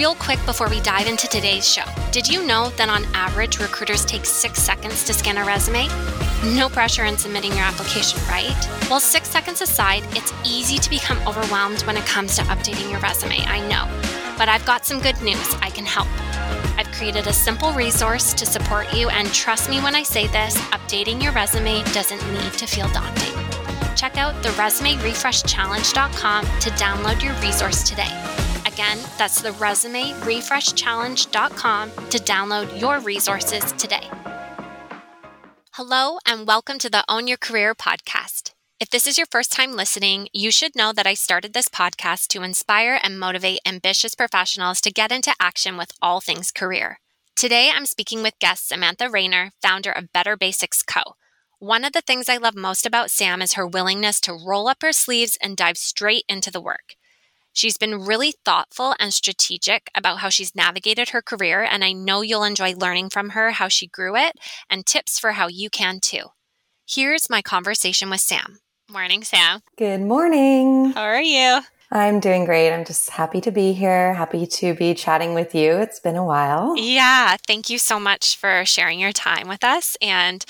Real quick before we dive into today's show, did you know that on average, recruiters take six seconds to scan a resume? No pressure in submitting your application, right? Well, six seconds aside, it's easy to become overwhelmed when it comes to updating your resume, I know. But I've got some good news I can help. I've created a simple resource to support you, and trust me when I say this updating your resume doesn't need to feel daunting. Check out the resumerefreshchallenge.com to download your resource today. Again, that's the resumerefreshchallenge.com to download your resources today. Hello, and welcome to the Own Your Career podcast. If this is your first time listening, you should know that I started this podcast to inspire and motivate ambitious professionals to get into action with all things career. Today, I'm speaking with guest Samantha Rayner, founder of Better Basics Co. One of the things I love most about Sam is her willingness to roll up her sleeves and dive straight into the work. She's been really thoughtful and strategic about how she's navigated her career, and I know you'll enjoy learning from her how she grew it and tips for how you can too. Here's my conversation with Sam. Morning, Sam. Good morning. How are you? I'm doing great. I'm just happy to be here, happy to be chatting with you. It's been a while. Yeah, thank you so much for sharing your time with us. And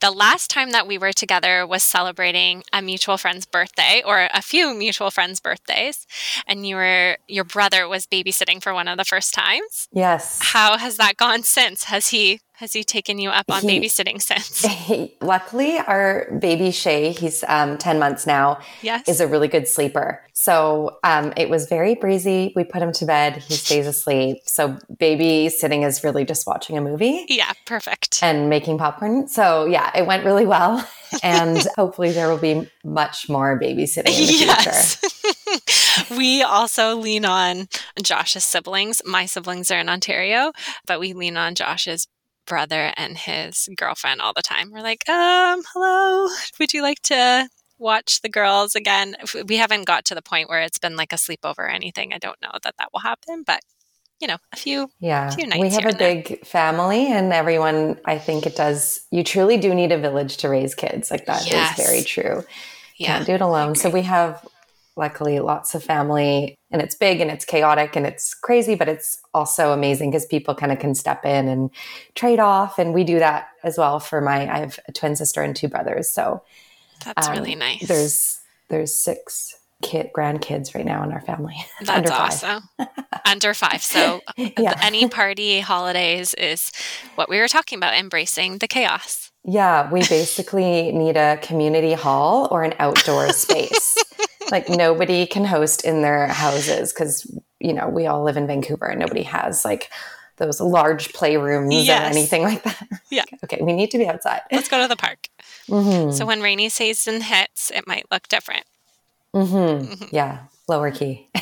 the last time that we were together was celebrating a mutual friend's birthday or a few mutual friends' birthdays. And you were your brother was babysitting for one of the first times. Yes. How has that gone since? Has he has he taken you up on he, babysitting since? He, luckily, our baby Shay, he's um, 10 months now, yes. is a really good sleeper. So um, it was very breezy. We put him to bed, he stays asleep. So babysitting is really just watching a movie. Yeah, perfect. And making popcorn. So yeah, it went really well. And hopefully, there will be much more babysitting in the yes. future. we also lean on Josh's siblings. My siblings are in Ontario, but we lean on Josh's brother and his girlfriend all the time. We're like, um, hello, would you like to watch the girls again? We haven't got to the point where it's been like a sleepover or anything. I don't know that that will happen, but you know, a few, yeah, few we have a big there. family and everyone, I think it does, you truly do need a village to raise kids. Like that yes. is very true. Yeah. Can't do it alone. So we have luckily lots of family and it's big and it's chaotic and it's crazy but it's also amazing because people kind of can step in and trade off and we do that as well for my i have a twin sister and two brothers so that's um, really nice. there's there's six kid grandkids right now in our family that's under awesome. Under five. So yeah. any party holidays is what we were talking about embracing the chaos. Yeah we basically need a community hall or an outdoor space like nobody can host in their houses because you know we all live in Vancouver and nobody has like those large playrooms yes. or anything like that. Yeah. okay, we need to be outside. Let's go to the park. Mm-hmm. So when rainy season hits, it might look different. Mm-hmm. Mm-hmm. Yeah, lower key.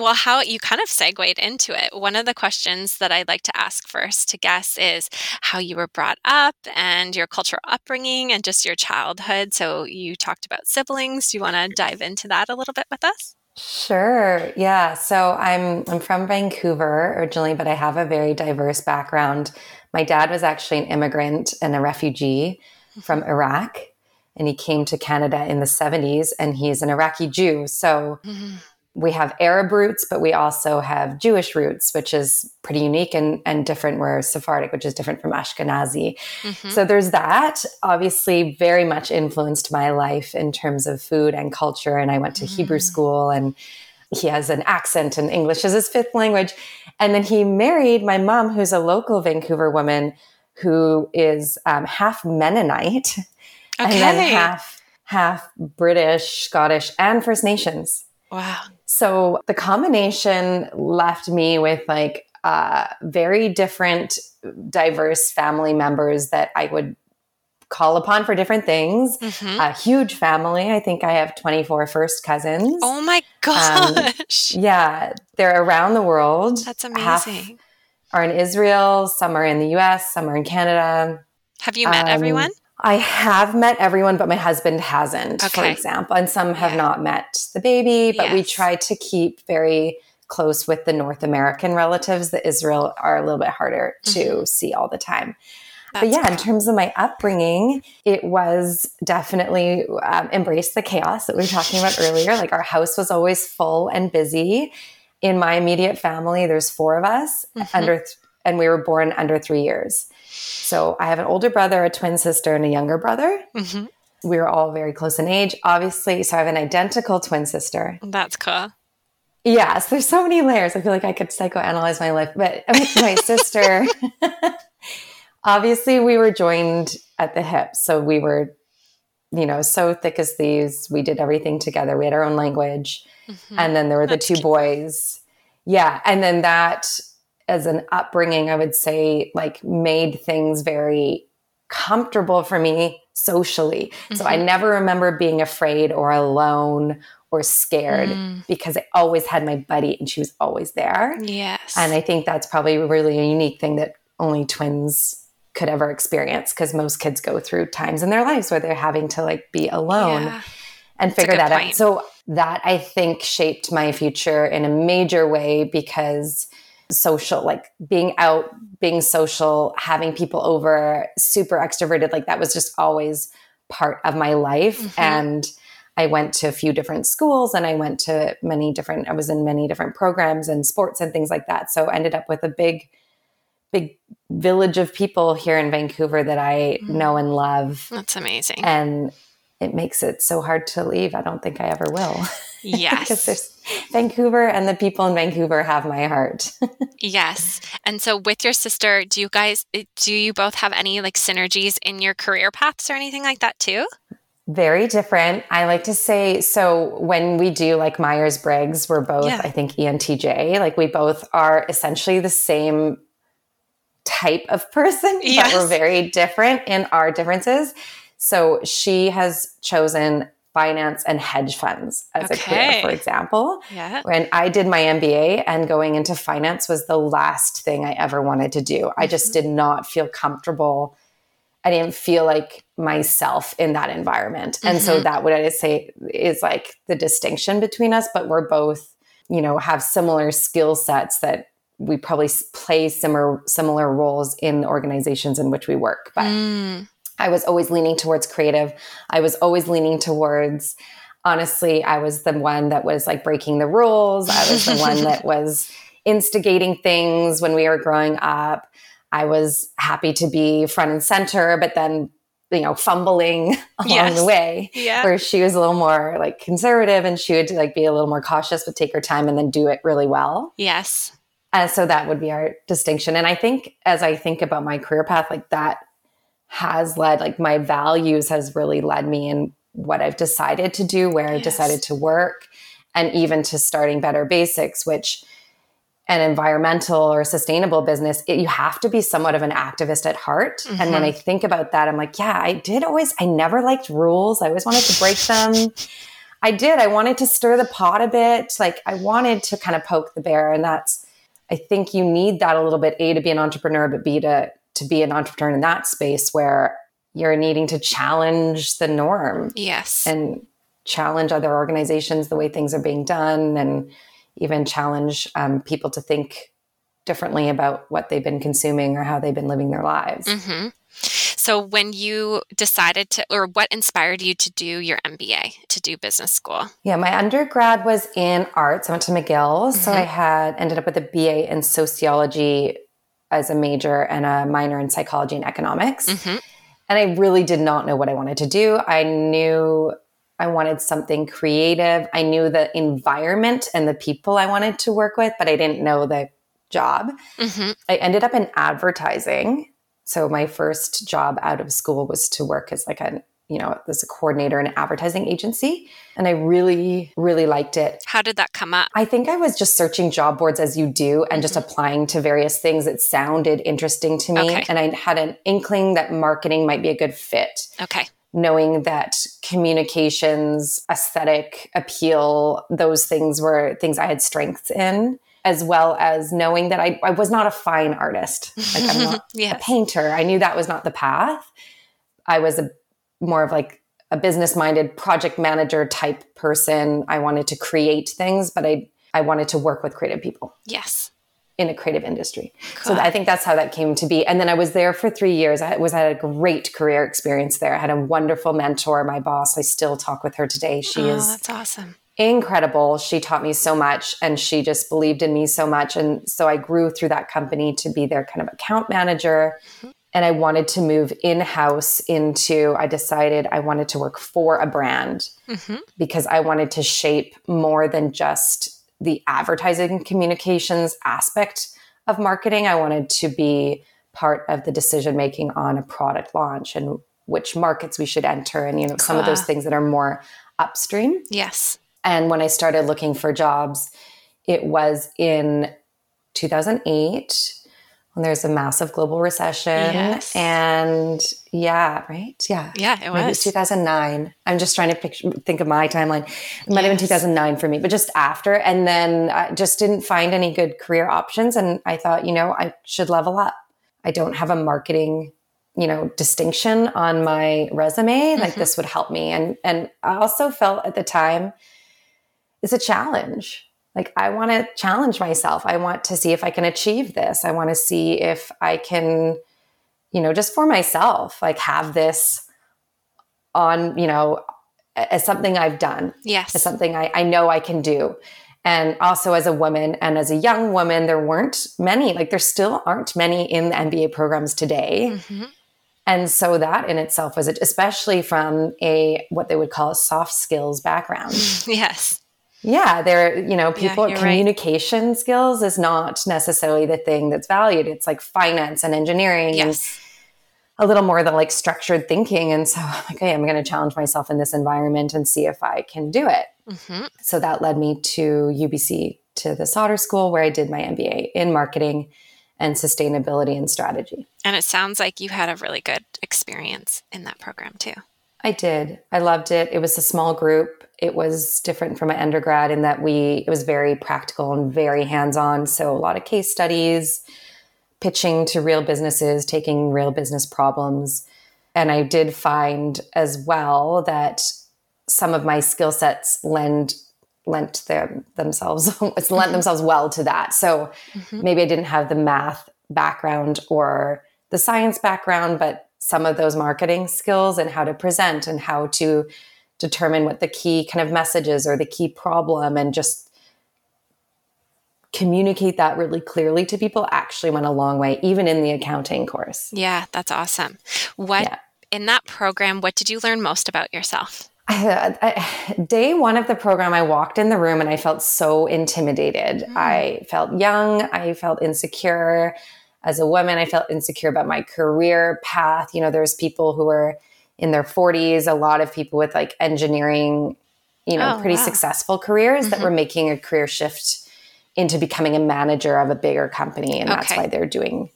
Well, how you kind of segued into it. One of the questions that I'd like to ask first to guess is how you were brought up and your cultural upbringing and just your childhood. So you talked about siblings. Do you want to dive into that a little bit with us? Sure. Yeah. So I'm I'm from Vancouver originally, but I have a very diverse background. My dad was actually an immigrant and a refugee from mm-hmm. Iraq and he came to Canada in the 70s and he's an Iraqi Jew. So mm-hmm we have Arab roots, but we also have Jewish roots, which is pretty unique and, and different. We're Sephardic, which is different from Ashkenazi. Mm-hmm. So there's that. Obviously, very much influenced my life in terms of food and culture. And I went to mm-hmm. Hebrew mm. school, and he has an accent, and English is his fifth language. And then he married my mom, who's a local Vancouver woman who is um, half Mennonite, okay. and then half half British, Scottish, and First Nations. Wow. So the combination left me with like uh, very different, diverse family members that I would call upon for different things. Mm-hmm. A huge family. I think I have 24 first cousins. Oh my um, gosh. Um, yeah. They're around the world. That's amazing. Half are in Israel, some are in the US, some are in Canada. Have you met um, everyone? I have met everyone, but my husband hasn't, okay. for example. And some have yeah. not met the baby, but yes. we try to keep very close with the North American relatives. The Israel are a little bit harder to mm-hmm. see all the time. That's but yeah, cool. in terms of my upbringing, it was definitely um, embrace the chaos that we were talking about earlier. Like our house was always full and busy. in my immediate family, there's four of us mm-hmm. under, th- and we were born under three years. So I have an older brother, a twin sister, and a younger brother. Mm-hmm. We are all very close in age, obviously. So I have an identical twin sister. That's cool. Yes, there's so many layers. I feel like I could psychoanalyze my life, but my sister, obviously, we were joined at the hip. So we were, you know, so thick as thieves. We did everything together. We had our own language. Mm-hmm. And then there were the That's two cute. boys. Yeah. And then that, as an upbringing, I would say, like, made things very comfortable for me socially. Mm-hmm. So I mm-hmm. never remember being afraid or alone or scared mm. because I always had my buddy and she was always there. Yes. And I think that's probably really a unique thing that only twins could ever experience because most kids go through times in their lives where they're having to like be alone yeah. and figure that point. out. So that I think shaped my future in a major way because social, like being out, being social, having people over, super extroverted, like that was just always part of my life. Mm-hmm. And I went to a few different schools and I went to many different, I was in many different programs and sports and things like that. So I ended up with a big, big village of people here in Vancouver that I mm. know and love. That's amazing. And it makes it so hard to leave. I don't think I ever will. Yes. because there's Vancouver and the people in Vancouver have my heart. yes. And so with your sister, do you guys eh, do you both have any like synergies in your career paths or anything like that too? Very different. I like to say so when we do like Myers Briggs, we're both, yeah. I think, ENTJ. Like we both are essentially the same type of person, yes. but we're very different in our differences. So she has chosen finance and hedge funds as okay. a career, for example. Yeah. When I did my MBA and going into finance was the last thing I ever wanted to do. I just mm-hmm. did not feel comfortable I didn't feel like myself in that environment. Mm-hmm. And so mm-hmm. that what I say is like the distinction between us, but we're both, you know, have similar skill sets that we probably play similar similar roles in the organizations in which we work. But mm. I was always leaning towards creative. I was always leaning towards honestly, I was the one that was like breaking the rules. I was the one that was instigating things when we were growing up. I was happy to be front and center, but then you know fumbling along yes. the way yeah. where she was a little more like conservative and she would like be a little more cautious but take her time and then do it really well yes and so that would be our distinction and i think as i think about my career path like that has led like my values has really led me in what i've decided to do where yes. i've decided to work and even to starting better basics which an environmental or sustainable business, it, you have to be somewhat of an activist at heart. Mm-hmm. And when I mm-hmm. think about that, I'm like, yeah, I did always, I never liked rules. I always wanted to break them. I did. I wanted to stir the pot a bit. Like I wanted to kind of poke the bear. And that's, I think you need that a little bit, A, to be an entrepreneur, but B, to, to be an entrepreneur in that space where you're needing to challenge the norm. Yes. And challenge other organizations, the way things are being done and, even challenge um, people to think differently about what they've been consuming or how they've been living their lives. Mm-hmm. So, when you decided to, or what inspired you to do your MBA, to do business school? Yeah, my undergrad was in arts. I went to McGill. Mm-hmm. So, I had ended up with a BA in sociology as a major and a minor in psychology and economics. Mm-hmm. And I really did not know what I wanted to do. I knew I wanted something creative. I knew the environment and the people I wanted to work with, but I didn't know the job. Mm-hmm. I ended up in advertising. So my first job out of school was to work as like a, you know, as a coordinator in an advertising agency. And I really, really liked it. How did that come up? I think I was just searching job boards as you do and mm-hmm. just applying to various things that sounded interesting to me. Okay. And I had an inkling that marketing might be a good fit. Okay knowing that communications, aesthetic appeal, those things were things I had strengths in, as well as knowing that I, I was not a fine artist. Like I'm not yes. a painter. I knew that was not the path. I was a more of like a business minded project manager type person. I wanted to create things, but I I wanted to work with creative people. Yes in a creative industry. Cool. So I think that's how that came to be. And then I was there for three years. I was had a great career experience there. I had a wonderful mentor, my boss. I still talk with her today. She oh, is that's awesome. incredible. She taught me so much and she just believed in me so much. And so I grew through that company to be their kind of account manager. Mm-hmm. And I wanted to move in house into, I decided I wanted to work for a brand mm-hmm. because I wanted to shape more than just the advertising communications aspect of marketing. I wanted to be part of the decision making on a product launch and which markets we should enter and you know some uh, of those things that are more upstream. Yes. And when I started looking for jobs, it was in 2008 when there's a massive global recession. Yes. And yeah, right? Yeah. Yeah, it was. Maybe 2009. I'm just trying to picture, think of my timeline. It might yes. have been 2009 for me, but just after. And then I just didn't find any good career options. And I thought, you know, I should level up. I don't have a marketing you know distinction on my resume like mm-hmm. this would help me and and i also felt at the time it's a challenge like i want to challenge myself. I want to see if i can achieve this. I want to see if i can you know just for myself like have this on you know as something i've done yes. as something i, I know i can do. And also as a woman and as a young woman there weren't many like there still aren't many in the mba programs today. Mm-hmm. and so that in itself was especially from a what they would call a soft skills background. Yes yeah, there, you know, people yeah, communication right. skills is not necessarily the thing that's valued. It's like finance and engineering yes. and a little more than like structured thinking. And so, okay, I'm going to challenge myself in this environment and see if I can do it. Mm-hmm. So that led me to UBC to the Sauder School where I did my MBA in marketing and sustainability and strategy. And it sounds like you had a really good experience in that program too. I did. I loved it. It was a small group. It was different from my undergrad in that we it was very practical and very hands-on. So a lot of case studies, pitching to real businesses, taking real business problems. And I did find as well that some of my skill sets lend lent them, themselves lent mm-hmm. themselves well to that. So mm-hmm. maybe I didn't have the math background or the science background, but some of those marketing skills and how to present and how to determine what the key kind of messages or the key problem and just communicate that really clearly to people actually went a long way even in the accounting course yeah that's awesome what yeah. in that program what did you learn most about yourself I, I, day one of the program, I walked in the room and I felt so intimidated. Mm. I felt young. I felt insecure as a woman, I felt insecure about my career path. You know, there's people who are in their 40s, a lot of people with like engineering, you know, oh, pretty wow. successful careers mm-hmm. that were making a career shift into becoming a manager of a bigger company. And okay. that's why they're doing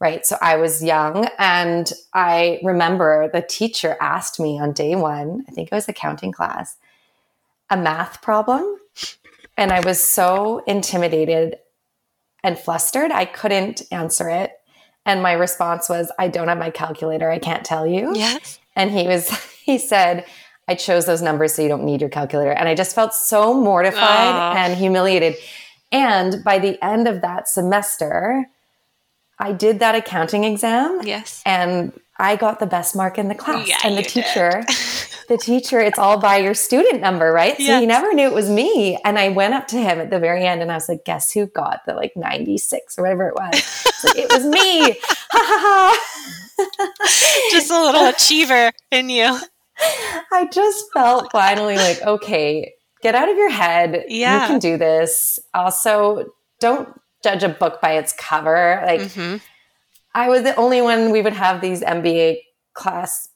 right. So I was young and I remember the teacher asked me on day one, I think it was accounting class, a math problem. And I was so intimidated and flustered. I couldn't answer it. And my response was, I don't have my calculator. I can't tell you. Yes. And he was, he said, I chose those numbers so you don't need your calculator. And I just felt so mortified and humiliated. And by the end of that semester, I did that accounting exam. Yes. And I got the best mark in the class. Yeah, and the teacher, the teacher, it's all by your student number, right? So yes. he never knew it was me. And I went up to him at the very end and I was like, guess who got the like 96 or whatever it was? Like, it was me. ha ha ha. Just a little achiever in you. I just felt finally like, okay, get out of your head. Yeah. You can do this. Also, don't judge a book by its cover. Like, mm-hmm. I was the only one we would have these MBA class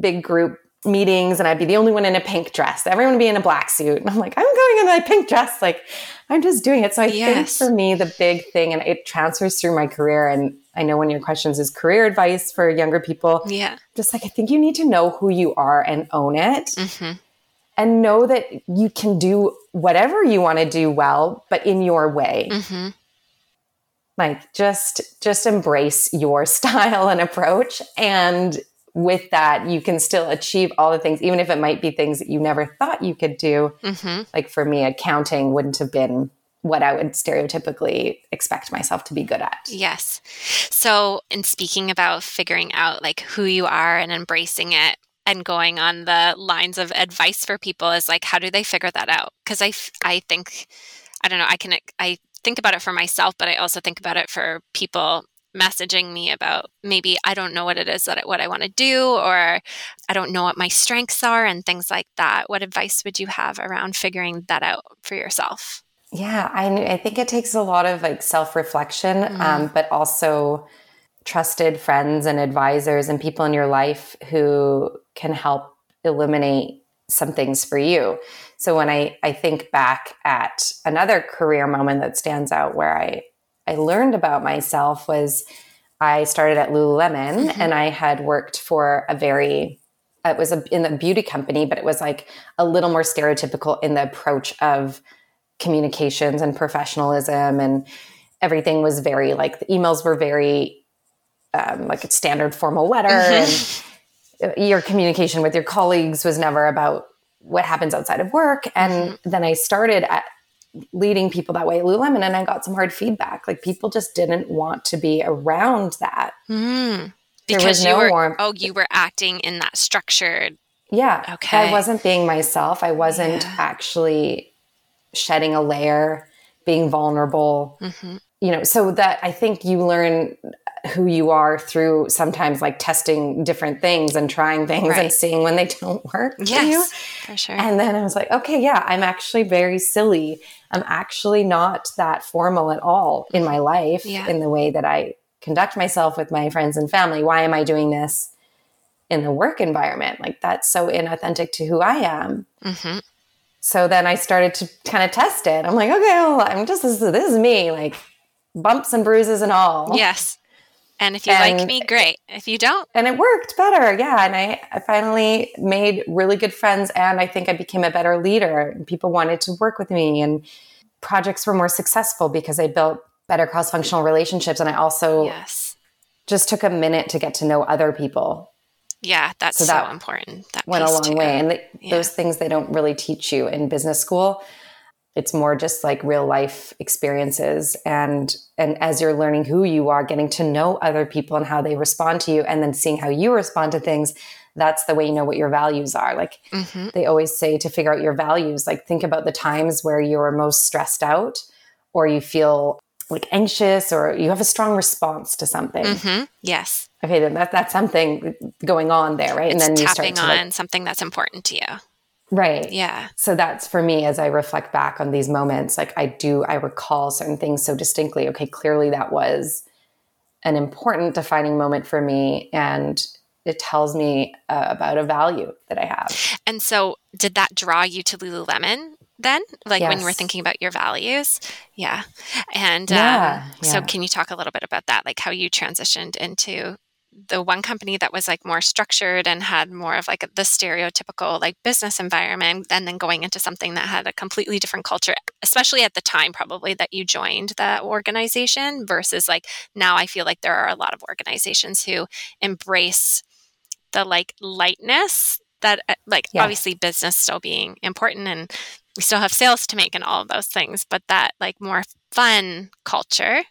big group meetings and I'd be the only one in a pink dress. Everyone would be in a black suit. And I'm like, I'm going in my pink dress. Like, I'm just doing it. So I yes. think for me, the big thing, and it transfers through my career. And I know one of your questions is career advice for younger people. Yeah. Just like, I think you need to know who you are and own it. Mm-hmm. And know that you can do whatever you want to do well, but in your way. Mm-hmm like just just embrace your style and approach and with that you can still achieve all the things even if it might be things that you never thought you could do mm-hmm. like for me accounting wouldn't have been what I would stereotypically expect myself to be good at. Yes. So, in speaking about figuring out like who you are and embracing it, and going on the lines of advice for people is like how do they figure that out because i i think i don't know i can i think about it for myself but i also think about it for people messaging me about maybe i don't know what it is that what i want to do or i don't know what my strengths are and things like that what advice would you have around figuring that out for yourself yeah i, I think it takes a lot of like self-reflection mm-hmm. um, but also trusted friends and advisors and people in your life who can help illuminate some things for you. So when I, I think back at another career moment that stands out where I, I learned about myself was I started at Lululemon mm-hmm. and I had worked for a very it was a, in the beauty company, but it was like a little more stereotypical in the approach of communications and professionalism and everything was very like the emails were very um, like a standard formal letter mm-hmm. and your communication with your colleagues was never about what happens outside of work and mm-hmm. then i started at leading people that way at lululemon and i got some hard feedback like people just didn't want to be around that mm. because you no were warmth. oh you were acting in that structured yeah okay i wasn't being myself i wasn't yeah. actually shedding a layer being vulnerable mm-hmm. You know so that i think you learn who you are through sometimes like testing different things and trying things right. and seeing when they don't work yes, for sure. And then I was like, okay, yeah, I'm actually very silly. I'm actually not that formal at all in my life yeah. in the way that I conduct myself with my friends and family. Why am I doing this in the work environment? Like that's so inauthentic to who I am. Mm-hmm. So then I started to kind of test it. I'm like, okay, well, I'm just this, this is me, like bumps and bruises and all. Yes. And if you and, like me, great. If you don't. And it worked better. Yeah. And I, I finally made really good friends. And I think I became a better leader. And people wanted to work with me. And projects were more successful because I built better cross functional relationships. And I also yes. just took a minute to get to know other people. Yeah, that's so, that so important. That went a long too. way. And the, yeah. those things they don't really teach you in business school it's more just like real life experiences and and as you're learning who you are getting to know other people and how they respond to you and then seeing how you respond to things that's the way you know what your values are. Like mm-hmm. they always say to figure out your values like think about the times where you're most stressed out or you feel like anxious or you have a strong response to something. Mm-hmm. yes. Okay then that, that's something going on there right? It's and then you tapping start to, on like, something that's important to you Right. Yeah. So that's for me as I reflect back on these moments, like I do, I recall certain things so distinctly. Okay, clearly that was an important defining moment for me. And it tells me uh, about a value that I have. And so, did that draw you to Lululemon then? Like yes. when were thinking about your values? Yeah. And yeah, um, yeah. so, can you talk a little bit about that? Like how you transitioned into the one company that was like more structured and had more of like the stereotypical like business environment and then going into something that had a completely different culture especially at the time probably that you joined the organization versus like now i feel like there are a lot of organizations who embrace the like lightness that uh, like yeah. obviously business still being important and we still have sales to make and all of those things but that like more fun culture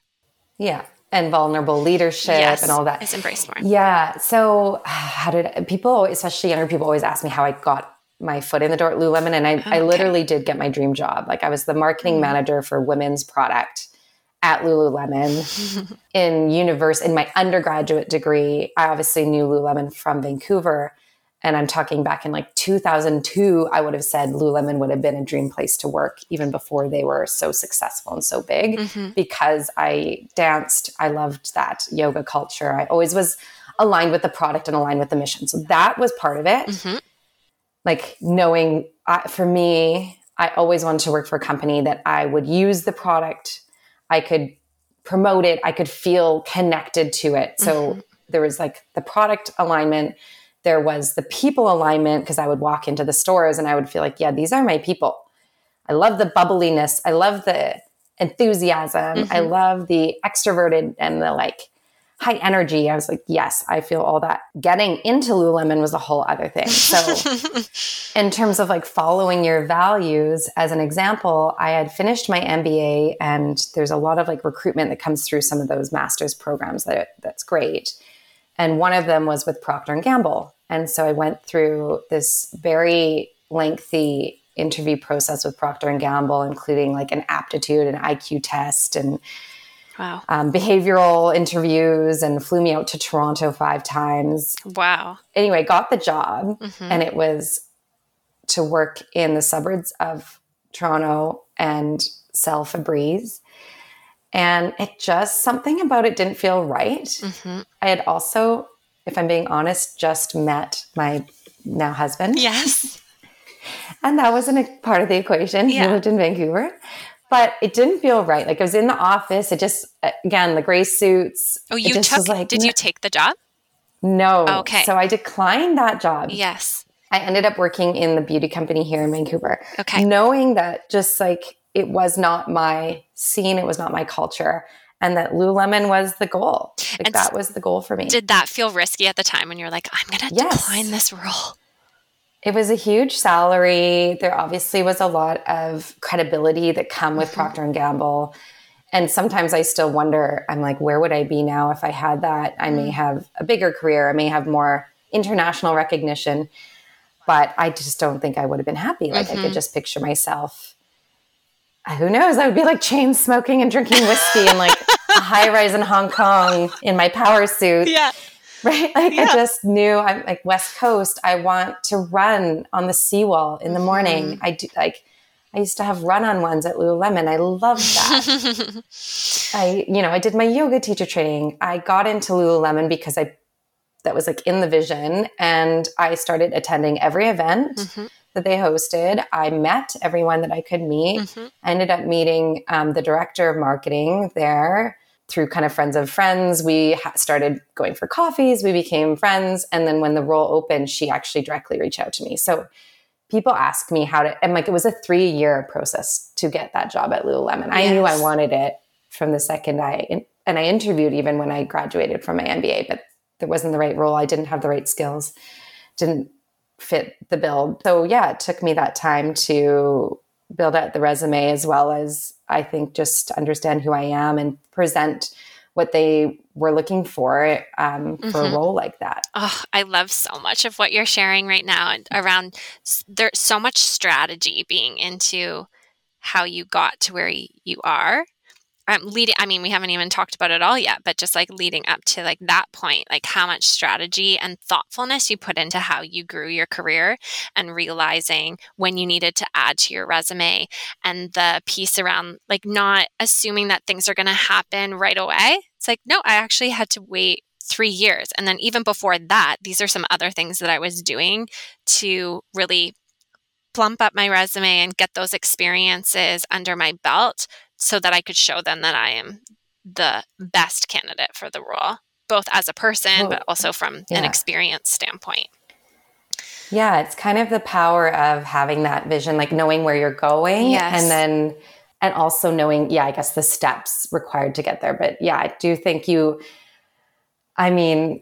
yeah and vulnerable leadership yes, and all that. It's embraced more. Yeah. So how did people, especially younger people, always ask me how I got my foot in the door at Lululemon, and I, okay. I literally did get my dream job. Like I was the marketing mm. manager for women's product at Lululemon in universe in my undergraduate degree. I obviously knew Lululemon from Vancouver, and I'm talking back in like 2002, I would have said Lululemon would have been a dream place to work even before they were so successful and so big mm-hmm. because I danced. I loved that yoga culture. I always was aligned with the product and aligned with the mission. So that was part of it. Mm-hmm. Like knowing uh, for me, I always wanted to work for a company that I would use the product, I could promote it, I could feel connected to it. So mm-hmm. there was like the product alignment there was the people alignment because I would walk into the stores and I would feel like, yeah, these are my people. I love the bubbliness. I love the enthusiasm. Mm-hmm. I love the extroverted and the like high energy. I was like, yes, I feel all that. Getting into Lululemon was a whole other thing. So, in terms of like following your values, as an example, I had finished my MBA, and there's a lot of like recruitment that comes through some of those master's programs that that's great. And one of them was with Procter and Gamble And so I went through this very lengthy interview process with Procter and Gamble, including like an aptitude and IQ test and wow. um, behavioral interviews, and flew me out to Toronto five times. Wow. Anyway, got the job, Mhm. and it was to work in the suburbs of Toronto and sell Febreze. And it just something about it didn't feel right. Mhm. I had also, if I'm being honest, just met my now husband. Yes. And that wasn't a part of the equation. Yeah. He lived in Vancouver. But it didn't feel right. Like I was in the office. It just, again, the gray suits. Oh, you just took. like, did you take the job? No. Okay. So I declined that job. Yes. I ended up working in the beauty company here in Vancouver, Okay. knowing that just like it was not my scene, it was not my culture, and that Lululemon was the goal. Like And that was the goal for me. Did that feel risky at the time when you're like, I'm going to Yes. decline this role? It was a huge salary. There obviously was a lot of credibility that come with Mhm. Procter and Gamble. And sometimes I still wonder, I'm like, where would I be now if I had that? I may Mm. have a bigger career. I may have more international recognition. But I just don't think I would have been happy. Like I Mhm. could just picture myself. Uh, Who knows? I would be like chain smoking and drinking whiskey in like a high rise in Hong Kong in my power suit Yeah. right? Like Yeah. I just knew I'm like West Coast. I want to run on the seawall in the morning. Mm-hmm. I do like I used to have run on ones at Lululemon. I loved that. I, you know, I did my yoga teacher training. I got into Lululemon because I that was like in the vision and I started attending every event Mhm. That they hosted. I met everyone that I could meet. Mhm. I ended up meeting um, the director of marketing there through kind of friends of friends. We ha- started going for coffees. We became friends. And then when the role opened, she actually directly reached out to me. So people ask me how to, and like it was a three year process to get that job at Lululemon. I knew I wanted it from the second I, and I interviewed even when I graduated from my MBA, but there wasn't the right role. I didn't have the right skills, didn't fit the bill. So yeah, it took me that time to build out the resume as well as I think just understand who I am and present what they were looking for um, for Mhm. a role like that. Oh, I love so much of what you're sharing right now and around there's so much strategy being into how you got to where you are. Um, leading, I mean, we haven't even talked about it all yet, but just like leading up to like that point, like how much strategy and thoughtfulness you put into how you grew your career and realizing when you needed to add to your resume and the piece around like not assuming that things are going to happen right away. It's like, no, I actually had to wait three years. And then even before that, these are some other things that I was doing to really plump up my resume and get those experiences under my belt so that I could show them that I am the best candidate for the role, both as a person, but also from an experience standpoint. Yeah, it's kind of the power of having that vision, like knowing where you're going Yes. and then and also knowing, yeah, I guess the steps required to get there. But yeah, I do think you I mean,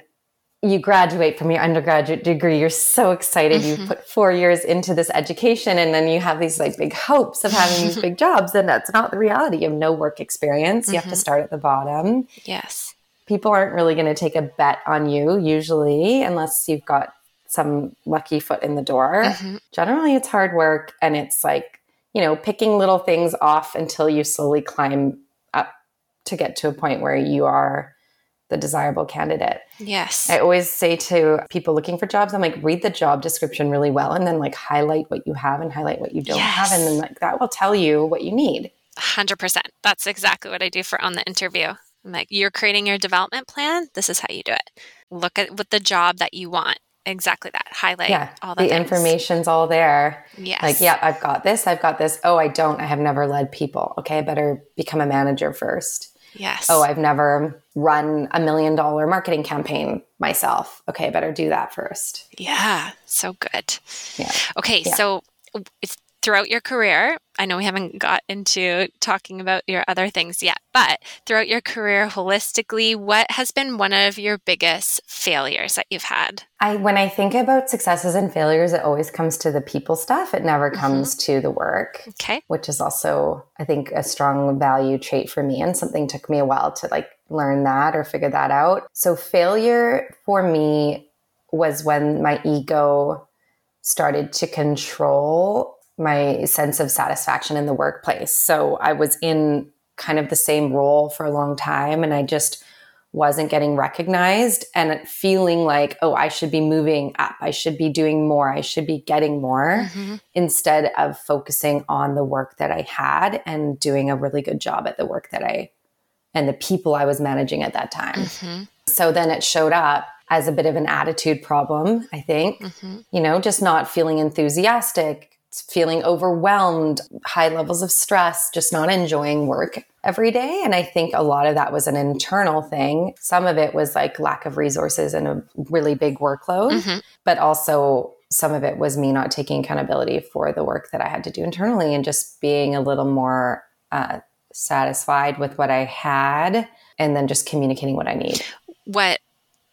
you graduate from your undergraduate degree, you're so excited. Mhm. You put four years into this education and then you have these like big hopes of having these big jobs. And that's not the reality. You have no work experience. You have to Mhm. start at the bottom. Yes. People aren't really going to take a bet on you usually, unless you've got some lucky foot in the door Mhm. generally it's hard work and it's like you know picking little things off until you slowly climb up to get to a point where you are the desirable candidate Yes. i always say to people looking for jobs i'm like read the job description really well and then like highlight what you have and highlight what you don't have and then like that will tell you what you need 100%. That's exactly what I do for on the interview. I'm like, you're creating your development plan. This is how you do it. Look at what the job that you want. Exactly that. Highlight yeah all the, the things. information's all there Yes. like yeah i've got this i've got this oh i don't i have never led people okay i better become a manager first Yes. oh, I've never run a million dollar marketing campaign myself. Okay, better do that first. yeah. So good. Yeah. Okay. Yeah. So it's throughout your career, I know we haven't got into talking about your other things yet, but throughout your career holistically, what has been one of your biggest failures that you've had? I when I think about successes and failures, it always comes to the people stuff. It never mm-hmm. comes to the work, Okay. which is also I think a strong value trait for me and something took me a while to like learn that or figure that out. So failure for me was when my ego started to control my sense of satisfaction in the workplace. So I was in kind of the same role for a long time and I just wasn't getting recognized and feeling like, oh, I should be moving up. I should be doing more. I should be getting more mm-hmm. instead of focusing on the work that I had and doing a really good job at the work that I and the people I was managing at that time. Mm-hmm. So then it showed up as a bit of an attitude problem, I think. Mm-hmm. You know, just not feeling enthusiastic, feeling overwhelmed, high levels of stress, just not enjoying work every day. And I think a lot of that was an internal thing. Some of it was like lack of resources and a really big workload, mm-hmm. but also some of it was me not taking accountability for the work that I had to do internally and just being a little more uh, satisfied with what I had and then just communicating what I need. What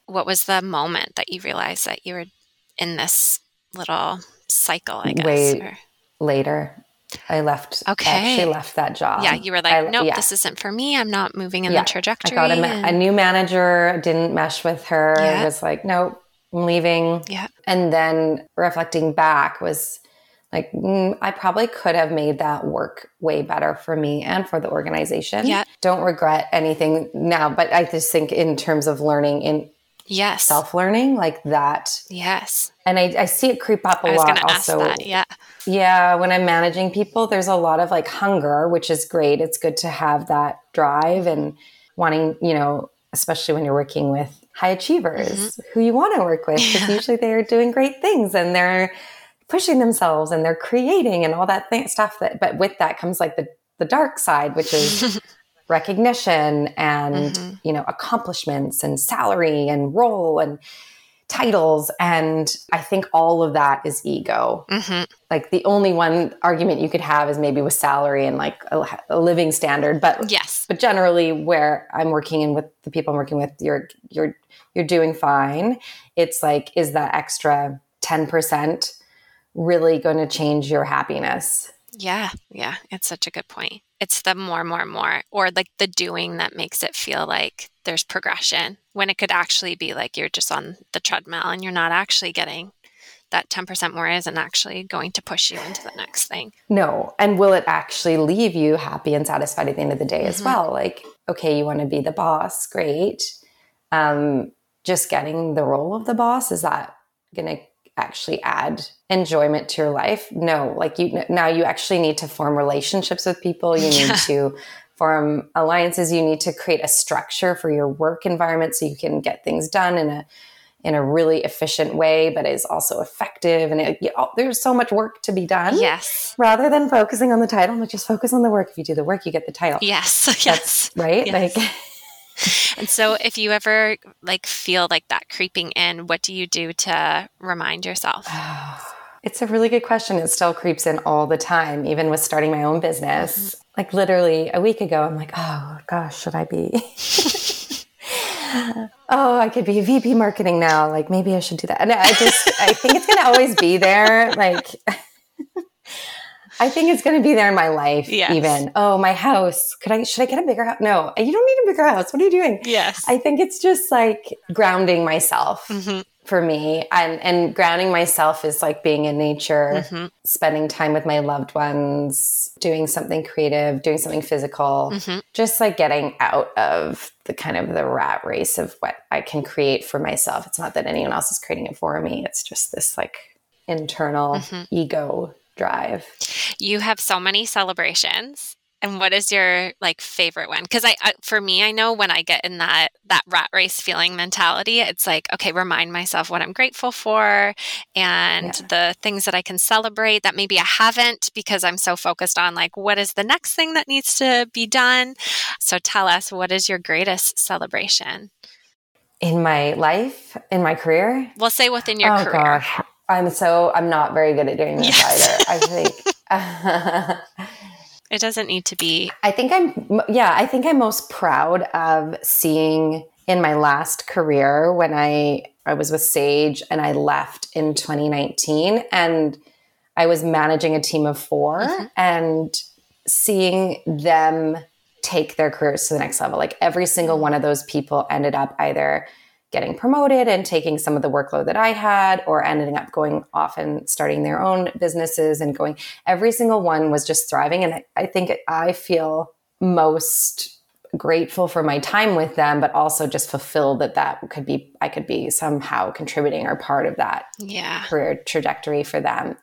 what was the moment that you realized that you were in this little cycle, I guess. Way or... later. I left. Okay. I actually left that job. Yeah, you were like, I, nope, yeah. this isn't for me. I'm not moving in yeah. the trajectory. I got a, and... a, new manager. Didn't mesh with her. Yeah. Was like, nope, I'm leaving. Yeah. And then reflecting back was like, mm, I probably could have made that work way better for me and for the organization. Yeah. Don't regret anything now, but I just think in terms of learning in yes. Self-learning like that. Yes. And i, I see it creep up a lot also that, yeah. Yeah when i'm managing people there's a lot of like hunger which is great. It's good to have that drive and wanting you know especially when you're working with high achievers mm-hmm. who you want to work with because yeah. usually they're doing great things and they're pushing themselves and they're creating and all that thing, stuff that but with that comes like the the dark side which is recognition and mm-hmm. you know accomplishments and salary and role and titles. And i think all of that is ego. Mm-hmm. like the only one argument you could have is maybe with salary and like a, a, living standard. But yes. but generally where i'm working and with the people i'm working with you're you're you're doing fine. It's like is that extra 10% really going to change your happiness? Yeah. Yeah. It's such a good point it's the more, more, more, or like the doing that makes it feel like there's progression when it could actually be like you're just on the treadmill and you're not actually getting that 10% more isn't actually going to push you into the next thing. No. And will it actually leave you happy and satisfied at the end of the day mm-hmm. as well? Like, okay, you want to be the boss, great. Um, just getting the role of the boss, is that going to actually add enjoyment to your life. No, like you now you actually need to form relationships with people. You need to form alliances. You need to create a structure for your work environment so you can get things done in a in a really efficient way, but is also effective. And it, you know, there's so much work to be done. Yes. Rather than focusing on the title, but just focus on the work. If you do the work, you get the title. Yes. That's, yes. Right. Yes. Like and so if you ever like feel like that creeping in, what do you do to remind yourself? It's a really good question. It still creeps in all the time, even with starting my own business. Mm-hmm. Like literally a week ago, I'm like, oh gosh, should I be? oh, I could be a VP marketing now. Like maybe I should do that. And I just, I think it's going to always be there. Like, I think it's going to be there in my life. Yes. Even oh, my house. Could I? Should I get a bigger house? No, you don't need a bigger house. What are you doing? Yes. I think it's just like grounding myself. Mm-hmm. For me, and and grounding myself is like being in nature, mm-hmm. spending time with my loved ones, doing something creative, doing something physical, mm-hmm. just like getting out of the kind of the rat race of what I can create for myself. It's not that anyone else is creating it for me. It's just this like internal mm-hmm. ego drive. You have so many celebrations. And what is your like favorite one? Because I, I, for me, I know when I get in that that rat race feeling mentality, it's like okay, remind myself what I'm grateful for, and yeah. the things that I can celebrate that maybe I haven't because I'm so focused on like what is the next thing that needs to be done. So tell us, what is your greatest celebration in my life, in my career? We'll say within your oh, career. Gosh. I'm so I'm not very good at doing this yes. either. I think it doesn't need to be. I think I'm yeah, I think I'm most proud of seeing in my last career when I I was with Sage and I left in 2019 and I was managing a team of 4 mm-hmm. and seeing them take their careers to the next level. Like every single one of those people ended up either getting promoted and taking some of the workload that I had, or ending up going off and starting their own businesses and going. Every single one was just thriving. And I think I feel most grateful for my time with them, but also just fulfilled that that could be, I could be somehow contributing or part of that yeah. career trajectory for them.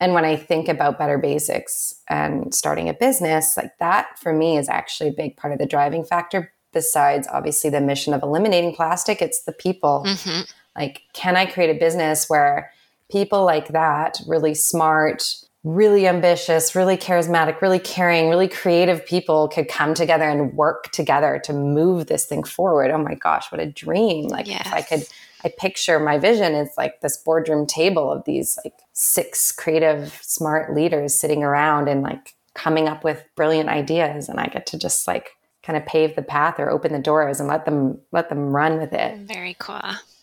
And when I think about better basics and starting a business, like that for me is actually a big part of the driving factor. Besides, obviously, the mission of eliminating plastic, it's the people. Mm-hmm. Like, can I create a business where people like that, really smart, really ambitious, really charismatic, really caring, really creative people could come together and work together to move this thing forward? Oh my gosh, what a dream! Like, yes. if I could I picture my vision is like this boardroom table of these like six creative, smart leaders sitting around and like coming up with brilliant ideas. And I get to just like kind of pave the path or open the doors and let them let them run with it. Very cool.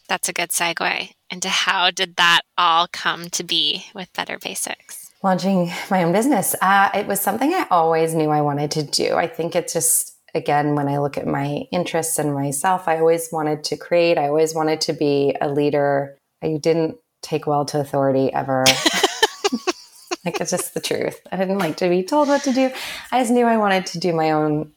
That's a good segue into how did that all come to be with Better Basics? Launching my own business. Uh, it was something I always knew I wanted to do. I think it's just again, when I look at my interests and myself, I always wanted to create. I always wanted to be a leader. I didn't take well to authority ever. like it's just the truth. I didn't like to be told what to do. I just knew I wanted to do my own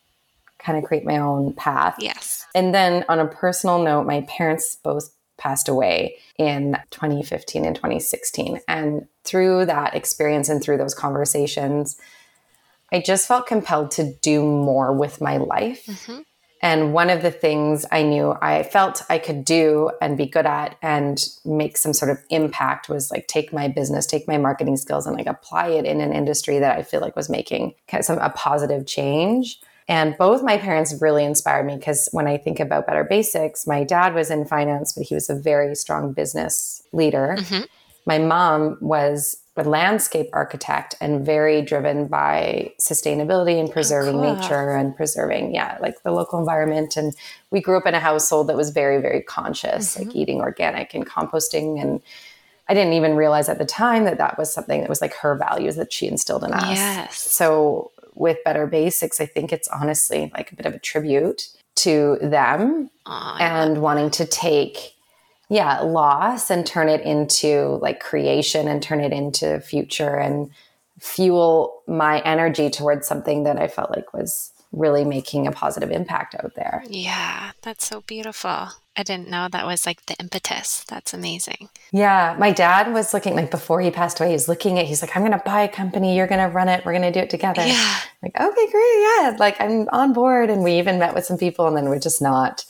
kind of create my own path. Yes. And then on a personal note, my parents both passed away in 2015 and 2016. And through that experience and through those conversations, I just felt compelled to do more with my life. Mm-hmm. And one of the things I knew I felt I could do and be good at and make some sort of impact was like take my business, take my marketing skills and like apply it in an industry that I feel like was making kind of some a positive change. And both my parents really inspired me because when I think about Better Basics, my dad was in finance, but he was a very strong business leader. Mm-hmm. My mom was a landscape architect and very driven by sustainability and preserving oh, cool. nature and preserving yeah like the local environment and we grew up in a household that was very very conscious mm-hmm. like eating organic and composting and i didn't even realize at the time that that was something that was like her values that she instilled in us yes. so with better basics i think it's honestly like a bit of a tribute to them oh, and wanting to take yeah loss and turn it into like creation and turn it into future and fuel my energy towards something that i felt like was really making a positive impact out there yeah that's so beautiful i didn't know that was like the impetus that's amazing yeah my dad was looking like before he passed away he was looking at he's like i'm gonna buy a company you're gonna run it we're gonna do it together yeah like okay great yeah like i'm on board and we even met with some people and then we're just not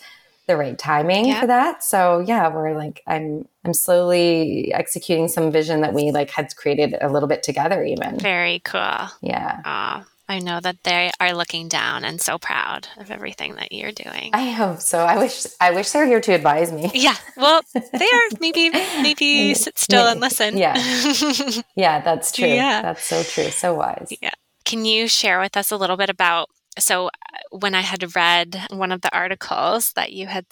the right timing Yeah. for that. So yeah, we're like I'm I'm slowly executing some vision that we like had created a little bit together even. very cool Yeah. Ah, I know that they are looking down and so proud of everything that you're doing. I hope so. I wish I wish they were here to advise me. yeah, well, they are. Maybe, maybe sit still and listen. Yeah. Yeah, that's true. Yeah. That's so true. So wise. Yeah. Can you share with us a little bit about? So, uh, when I had read one of the articles that you had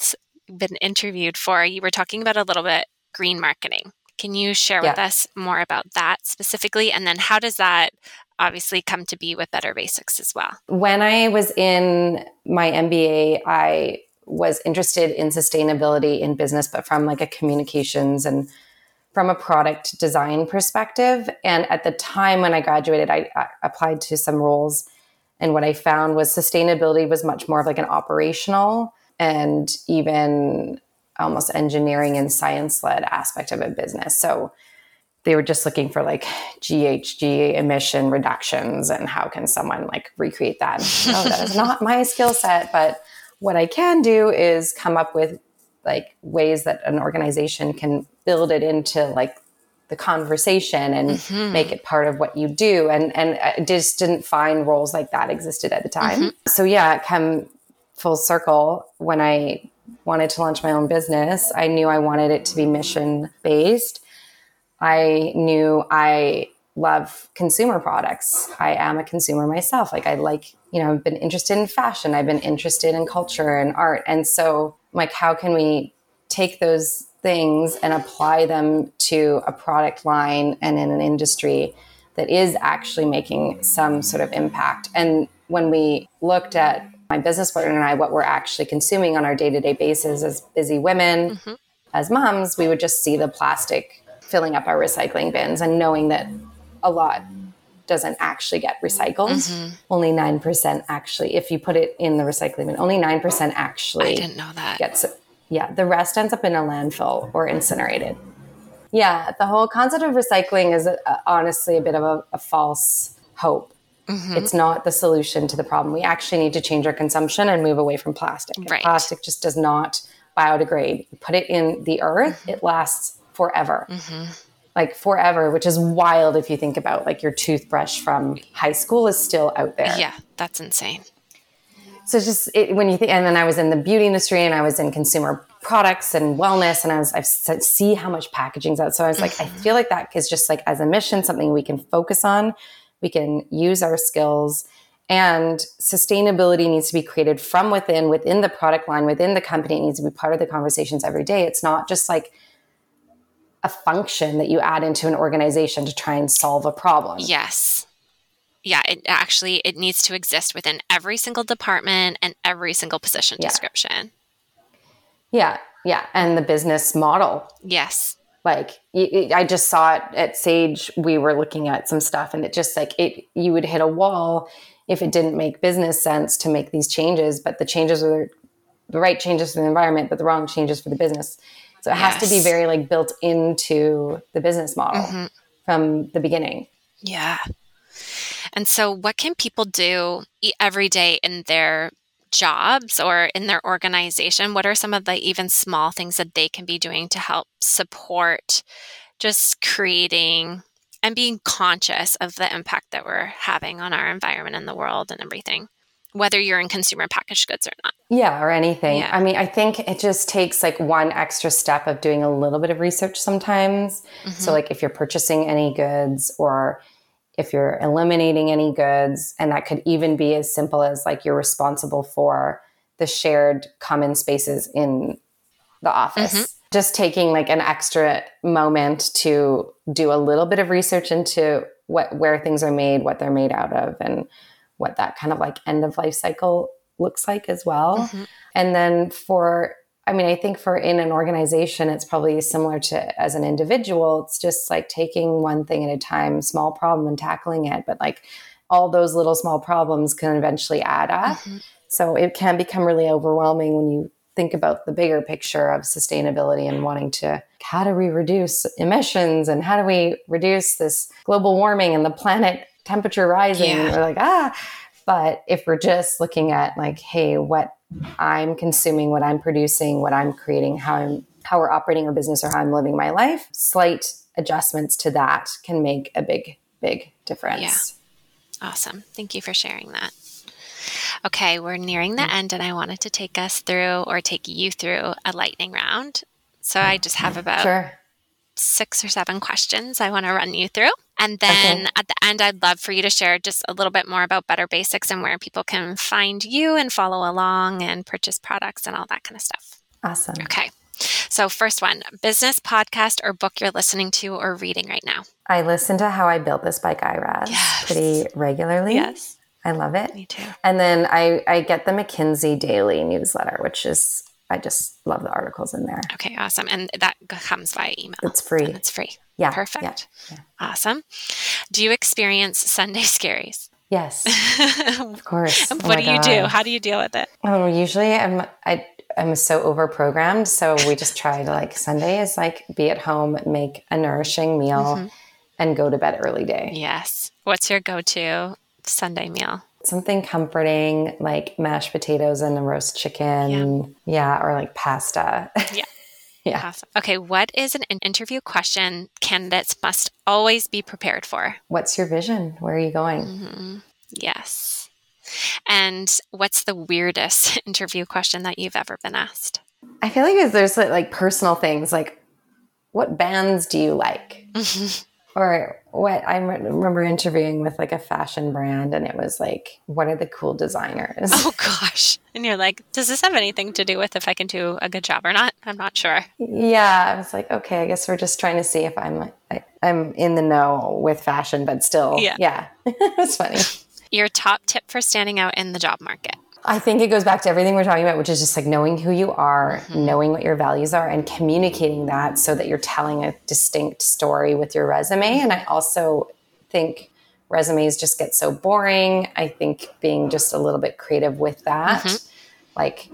been interviewed for, you were talking about a little bit green marketing. Can you share with us more about that specifically? And then, how does that obviously come to be with Better Basics as well? When I was in my MBA, I was interested in sustainability in business, but from like a communications and from a product design perspective. And at the time when I graduated, I, I applied to some roles. And what I found was sustainability was much more of like an operational and even almost engineering and science led aspect of a business. So they were just looking for like GHG emission reductions and how can someone like recreate that? And, oh, that is not my skill set. But what I can do is come up with like ways that an organization can build it into like the conversation and Mhm. make it part of what you do. And and I just didn't find roles like that existed at the time. Mm-hmm. So yeah, come full circle when I wanted to launch my own business, I knew I wanted it to be mission based. I knew I love consumer products. I am a consumer myself. Like I like, you know, I've been interested in fashion, I've been interested in culture and art. And so like how can we take those things and apply them to a product line and in an industry that is actually making some sort of impact. And when we looked at my business partner and I, what we're actually consuming on our day to day basis as busy women, mm-hmm. as moms, we would just see the plastic filling up our recycling bins and knowing that a lot doesn't actually get recycled. Mm-hmm. Only 9% actually, if you put it in the recycling bin, only 9% actually I didn't know that. Gets it. Yeah, the rest ends up in a landfill or incinerated. Yeah, the whole concept of recycling is uh, honestly a bit of a, a false hope. Mm-hmm. It's not the solution to the problem. We actually need to change our consumption and move away from plastic. Right. Plastic just does not biodegrade. You put it in the earth, mm-hmm. it lasts forever. Mm-hmm like forever, which is wild if you think about like your toothbrush from high school is still out there. Yeah, that's insane. So it's just it, when you think, and then I was in the beauty industry and I was in consumer products and wellness, and I was I see how much packaging's out. So I was like, mm-hmm. I feel like that is just like as a mission something we can focus on. We can use our skills, and sustainability needs to be created from within, within the product line, within the company. It needs to be part of the conversations every day. It's not just like a function that you add into an organization to try and solve a problem. Yes. Yeah, it actually it needs to exist within every single department and every single position yeah. description. Yeah. Yeah, and the business model. Yes. Like I just saw it at Sage. We were looking at some stuff, and it just like it. You would hit a wall if it didn't make business sense to make these changes. But the changes are the right changes for the environment, but the wrong changes for the business. So it yes. has to be very like built into the business model mm-hmm. from the beginning. Yeah. And so what can people do every day in their jobs or in their organization? What are some of the even small things that they can be doing to help support just creating and being conscious of the impact that we're having on our environment and the world and everything? Whether you're in consumer packaged goods or not. Yeah, or anything. Yeah. I mean, I think it just takes like one extra step of doing a little bit of research sometimes. Mm-hmm. So, like if you're purchasing any goods or if you're eliminating any goods, and that could even be as simple as like you're responsible for the shared common spaces in the office. Mm-hmm. Just taking like an extra moment to do a little bit of research into what where things are made, what they're made out of, and what that kind of like end of life cycle looks like as well. Mm-hmm. And then for, I mean, I think for in an organization, it's probably similar to as an individual. It's just like taking one thing at a time, small problem and tackling it. But like all those little small problems can eventually add up. Mm-hmm. So it can become really overwhelming when you think about the bigger picture of sustainability and wanting to how do we reduce emissions and how do we reduce this global warming and the planet temperature rising. Yeah. We're like, ah. But if we're just looking at like, hey, what I'm consuming, what I'm producing, what I'm creating, how I'm how we're operating our business or how I'm living my life, slight adjustments to that can make a big, big difference. Yeah. Awesome. Thank you for sharing that. Okay, we're nearing the end, and I wanted to take us through or take you through a lightning round. So I just have about sure. six or seven questions I want to run you through. And then okay. at the end, I'd love for you to share just a little bit more about Better Basics and where people can find you and follow along and purchase products and all that kind of stuff. Awesome. Okay. So, first one business podcast or book you're listening to or reading right now? I listen to How I Built This by Guy Raz yes. pretty regularly. Yes. I love it. Me too. And then I, I get the McKinsey Daily newsletter, which is, I just love the articles in there. Okay, awesome. And that comes via email. It's free. it's free. Yeah. Perfect. Yeah, yeah. Awesome. Do you experience Sunday scaries? Yes. of course. what oh do you God. do? How do you deal with it? Oh, usually I'm I I'm so over programmed. So we just try to like Sunday is like be at home, make a nourishing meal, mm-hmm. and go to bed early day. Yes. What's your go to Sunday meal? Something comforting like mashed potatoes and a roast chicken. Yeah, yeah or like pasta. Yeah. Yeah. Awesome. Okay. What is an interview question candidates must always be prepared for? What's your vision? Where are you going? Mm-hmm. Yes. And what's the weirdest interview question that you've ever been asked? I feel like there's like personal things like, what bands do you like? Mm-hmm. Or what I remember interviewing with like a fashion brand, and it was like, what are the cool designers? Oh gosh. And you're like, does this have anything to do with if I can do a good job or not? I'm not sure. Yeah. I was like, okay, I guess we're just trying to see if I'm I, am in the know with fashion, but still, yeah. Yeah. it's funny. Your top tip for standing out in the job market? I think it goes back to everything we're talking about, which is just like knowing who you are, Mm-hmm. knowing what your values are, and communicating that so that you're telling a distinct story with your resume. And I also think resumes just get so boring. I think being just a little bit creative with that, Mm-hmm. like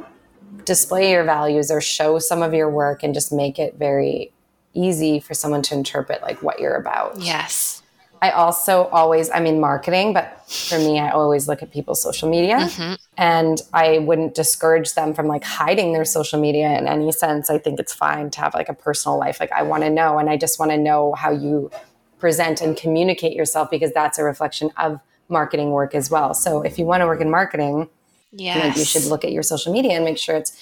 display your values or show some of your work and just make it very easy for someone to interpret like what you're about. Yes. I also always, I'm in marketing, but for me, I always look at people's social media Mm-hmm. And I wouldn't discourage them from like hiding their social media in any sense. I think it's fine to have like a personal life. Like I want to know, and I just want to know how you present and communicate yourself because that's a reflection of marketing work as well. So if you want to work in marketing, like you should look at your social media and make sure it's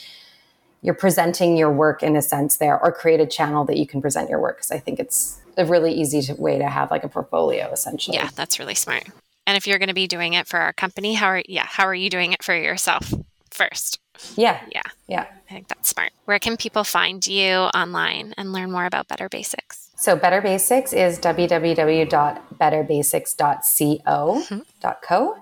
you're presenting your work in a sense there or create a channel that you can present your work because i think it's a really easy to, way to have like a portfolio essentially Yeah, that's really smart. And if you're going to be doing it for our company, how are yeah, how are you doing it for yourself first? yeah. Yeah, yeah. I think that's smart. Where can people find you online and learn more about Better Basics? so better basics is www.betterbasics.co.co mm-hmm.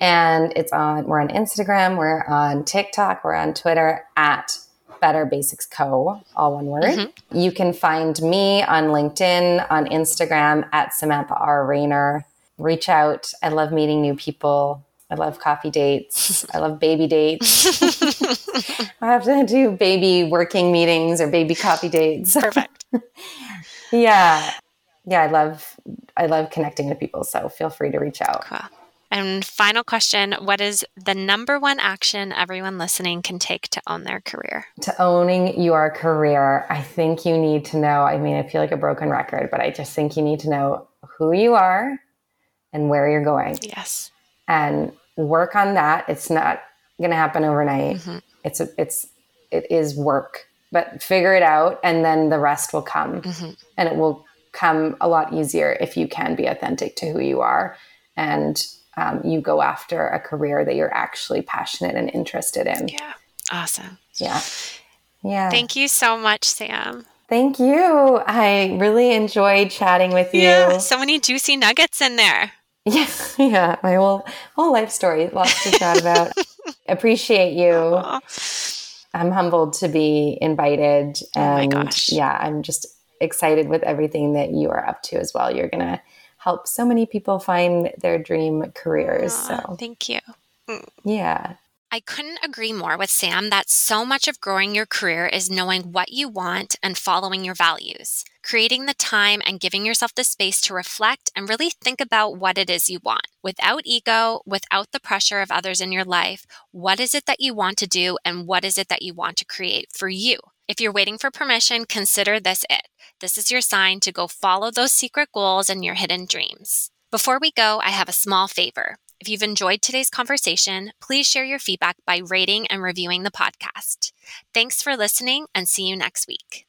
and it's on we're on instagram we're on tiktok we're on twitter at better basics co all one word. Mm-hmm. You can find me on linkedin on instagram at samantha r. Rayner reach out i love meeting new people i love coffee dates i love baby dates i have to do baby working meetings or baby coffee dates Perfect. yeah yeah i love i love connecting with people so feel free to reach out cool. And final question What is the number one action everyone listening can take to own their career? to owning your career, I think you need to know. I mean, I feel like a broken record, but I just think you need to know who you are and where you're going Yes. and work on that. It's not going to happen overnight. Mhm. It's a, it's it is work, but figure it out and then the rest will come. Mhm. And it will come a lot easier if you can be authentic to who you are and um, you go after a career that you're actually passionate and interested in. Yeah. Awesome. Yeah. Yeah. Thank you so much, Sam. Thank you. I really enjoyed chatting with you. Yeah. So many juicy nuggets in there. Yeah, yeah. My whole whole life story, lots to chat about. Appreciate you. Aw. I'm humbled to be invited, Oh my and gosh. yeah, I'm just excited with everything that you are up to as well. You're gonna help so many people find their dream careers. Aw, So Thank you. Mm. yeah, I couldn't agree more with Sam that so much of growing your career is knowing what you want and following your values, creating the time and giving yourself the space to reflect and really think about what it is you want. Without ego, without the pressure of others in your life, what is it that you want to do and what is it that you want to create for you? If you're waiting for permission, consider this it. This is your sign to go follow those secret goals and your hidden dreams. Before we go, I have a small favor. If you've enjoyed today's conversation, please share your feedback by rating and reviewing the podcast. Thanks for listening and see you next week.